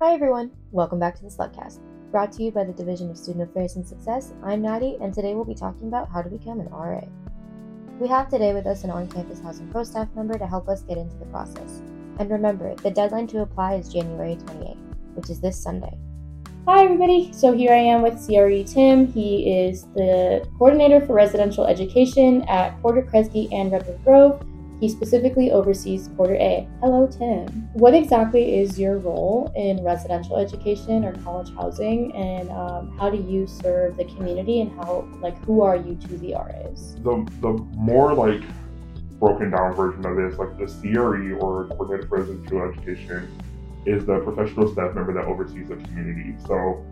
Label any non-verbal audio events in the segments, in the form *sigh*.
Hi everyone, welcome back to the Slugcast. Brought to you by the Division of Student Affairs and Success, I'm Natti, and today we'll be talking about how to become an RA. We have today with us an on-campus Housing Pro staff member to help us get into the process. And remember, the deadline to apply is January 28th, which is this Sunday. Hi everybody, so here I am with CRE Tim. He is the coordinator for residential education at Porter Kresge and Redwood Grove he specifically oversees Porter A. Hello, Tim. What exactly is your role in residential education or college housing, and um, how do you serve the community, and how, like, who are you to the RAs? The the more like broken down version of this, like the CRE or coordinator for residential education, is the professional staff member that oversees the community. So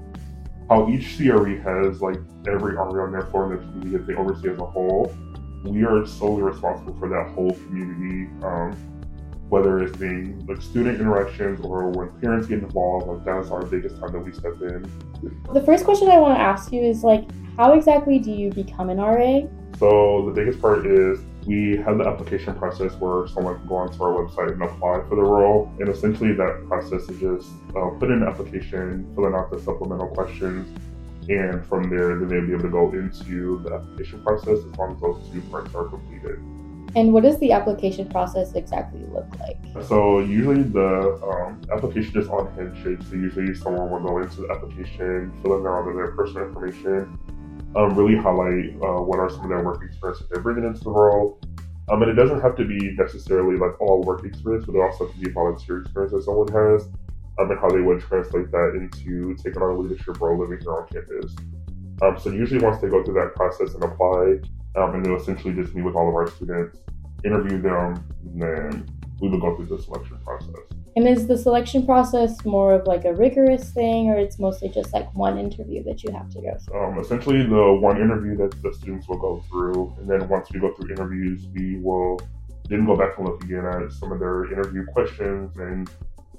how each CRE has like every RA on their floor in the community that they oversee as a whole we are solely responsible for that whole community. Um, whether it's being like student interactions or when parents get involved, like that's our biggest time that we step in. The first question I want to ask you is like, how exactly do you become an RA? So the biggest part is we have the application process where someone can go onto our website and apply for the role. And essentially that process is just uh, put in an application, filling out the supplemental questions, and from there, then they'll be able to go into the application process as long as those two parts are completed. And what does the application process exactly look like? So usually the um, application is on Handshake. So usually someone will go into the application, fill in their, their personal information, um, really highlight uh, what are some of their work experience that they're bringing into the role. Um, and it doesn't have to be necessarily like all work experience, but it also can be volunteer experience that someone has um, and how they would translate that into taking on a leadership role living here on campus. Um, so usually once they go through that process and apply, um, and they'll essentially just meet with all of our students, interview them, and then we would go through the selection process. And is the selection process more of like a rigorous thing, or it's mostly just like one interview that you have to go through? Um, essentially, the one interview that the students will go through, and then once we go through interviews, we will then go back and look again at some of their interview questions and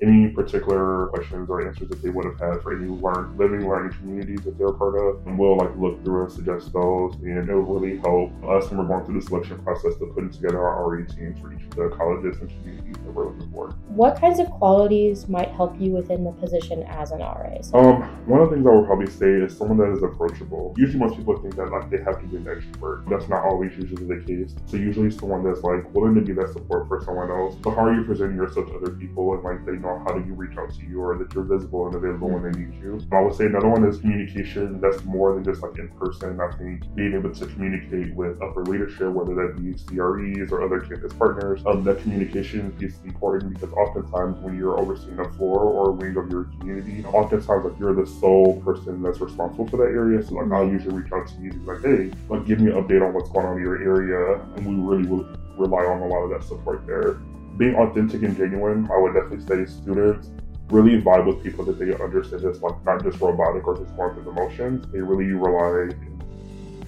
any particular questions or answers that they would have had for any learn, living learning communities that they're a part of. And we'll like look through and suggest those and it will really help us when we're going through the selection process to putting together our RE teams for each of the colleges and communities that we're looking for. What kinds of qualities might help you within the position as an RA? Um, one of the things I would probably say is someone that is approachable. Usually most people think that like they have to be an extrovert. That's not always usually the case. So usually someone that's like willing to be that support for someone else. But how are you presenting yourself to other people and like they know how do you reach out to you or that you're visible and available when they need you. I would say another one is communication. That's more than just like in person. I think being able to communicate with upper leadership, whether that be CREs or other campus partners, um, that communication is important because oftentimes when you're overseeing a floor or a wing of your community, oftentimes like you're the sole person that's responsible for that area. So like I'll usually reach out to you to be like, hey, like give me an update on what's going on in your area, and we really will rely on a lot of that support there being authentic and genuine, I would definitely say students really vibe with people that they understand is like not just robotic or just going through the motions. They really rely,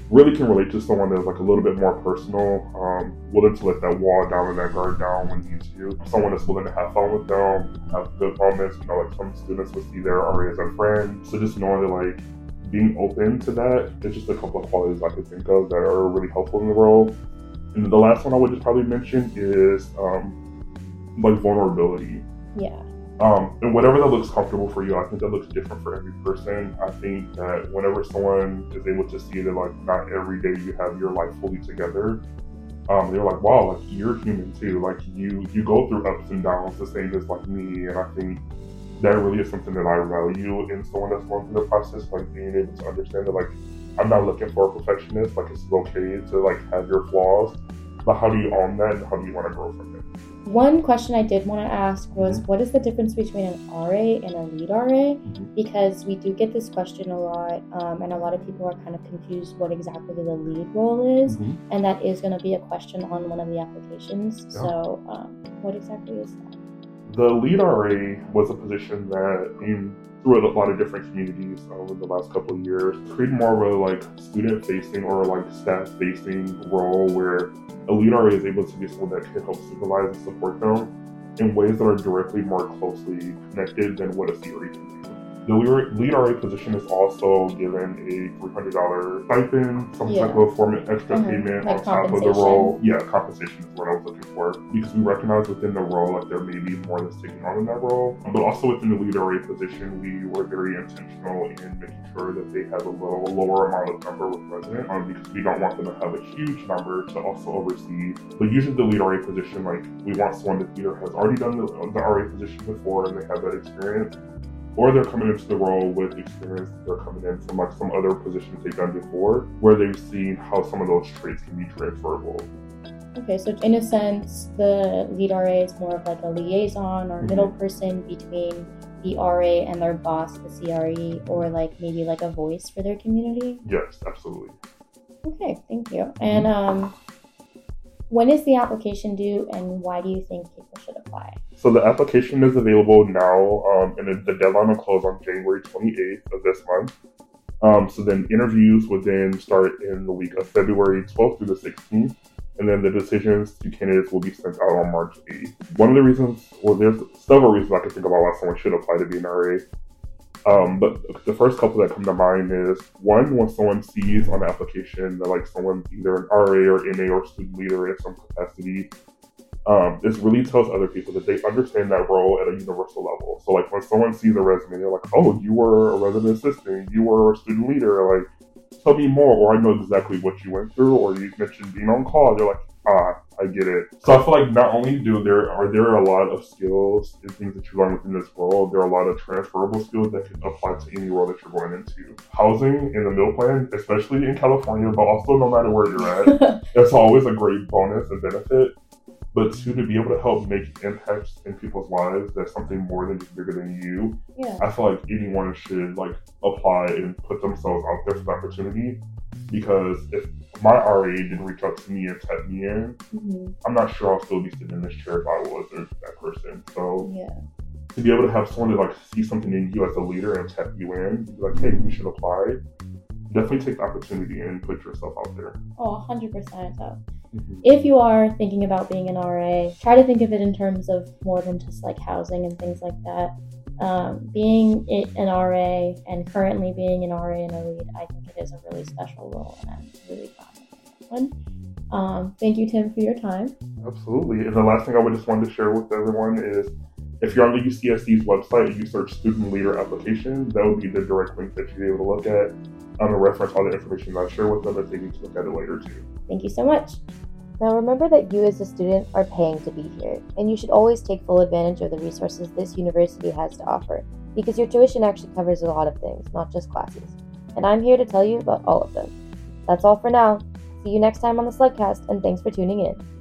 really can relate to someone that's like a little bit more personal, um, willing to let that wall down and that guard down when needs to. Someone that's willing to have fun with them, have good moments. You know, like some students will see their RA as a friend. So just knowing that like being open to that, there's just a couple of qualities I could think of that are really helpful in the role. And the last one I would just probably mention is um, like vulnerability. Yeah. Um, and whatever that looks comfortable for you, I think that looks different for every person. I think that whenever someone is able to see that like not every day you have your life fully together, um, they're like, wow, like you're human too. Like you you go through ups and downs the same as like me. And I think that really is something that I value in someone that's going through the process, like being able to understand that like I'm not looking for a perfectionist. Like it's okay to like have your flaws, but how do you own that and how do you want to grow from it? One question I did want to ask was mm-hmm. what is the difference between an RA and a lead RA? Mm-hmm. Because we do get this question a lot, um, and a lot of people are kind of confused what exactly the lead role is, mm-hmm. and that is going to be a question on one of the applications. Yeah. So, um, what exactly is that? The lead RA was a position that in through a lot of different communities over the last couple of years, created more of a like student facing or like staff facing role where a lead RA is able to be someone that can help supervise and support them in ways that are directly more closely connected than what a CRE can do. The lead RA position is also given a $300 stipend, some Yeah. type of form of extra Mhm, payment like on top of the role. Yeah, compensation is what I was looking for. Because we recognize within the role like there may be more that's taking on in that role. But also within the lead RA position, we were very intentional in making sure that they have a little lower amount of number with resident um, because we don't want them to have a huge number to also oversee. But usually the lead RA position, like we want someone that either has already done the, the RA position before and they have that experience, or they're coming into the role with experience they're coming in from like some other positions they've done before, where they've seen how some of those traits can be transferable. Okay, so in a sense, the lead RA is more of like a liaison or Mhm. middle person between the RA and their boss, the CRE, or like maybe like a voice for their community. Yes, absolutely. Okay, thank you. And um, when is the application due, and why do you think people should apply? So the application is available now, um, and the- deadline will close on January 28th of this month. Um, so then interviews would then start in the week of February 12th through the 16th, and then the decisions to candidates will be sent out on March 8th. One of the reasons, well, there's several reasons I can think about why someone should apply to be an RA. Um, but the first couple that come to mind is one, when someone sees on the application that like someone's either an RA or NA or student leader in some capacity, um, this really tells other people that they understand that role at a universal level. So like when someone sees a resume, they're like, "Oh, you were a resident assistant, you were a student leader." Like, tell me more, or I know exactly what you went through. Or you mentioned being on call. They're like, "Ah, I get it." So I feel like not only do there are there a lot of skills and things that you learn within this world, there are a lot of transferable skills that can apply to any world that you're going into. Housing in the meal plan, especially in California, but also no matter where you're at, *laughs* that's always a great bonus and benefit. But two, to be able to help make impacts in people's lives, that's something more than just bigger than you. yeah. I feel like anyone should like apply and put themselves out there for the opportunity. Because if my RA didn't reach out to me and tap me in, Mhm. I'm not sure I'll still be sitting in this chair if I was that person. So Yeah. to be able to have someone to like see something in you as a leader and tap you in, be like, hey, you should apply. Definitely take the opportunity and put yourself out there. Oh, 100%. So if you are thinking about being an RA, try to think of it in terms of more than just like housing and things like that. Um, being an RA and currently being an RA in a lead, I think it is a really special role, and I'm really proud of that one. Um, thank you, Tim, for your time. Absolutely. And the last thing I would just want to share with everyone is if you're on the UCSC's website and you search student leader application, that would be the direct link that you'll be able to look at. I'm going to reference all the information that I share with them if they need to look at it later too. Thank you so much. Now remember that you as a student are paying to be here, and you should always take full advantage of the resources this university has to offer, because your tuition actually covers a lot of things, not just classes. And I'm here to tell you about all of them. That's all for now. See you next time on the Slugcast, and thanks for tuning in.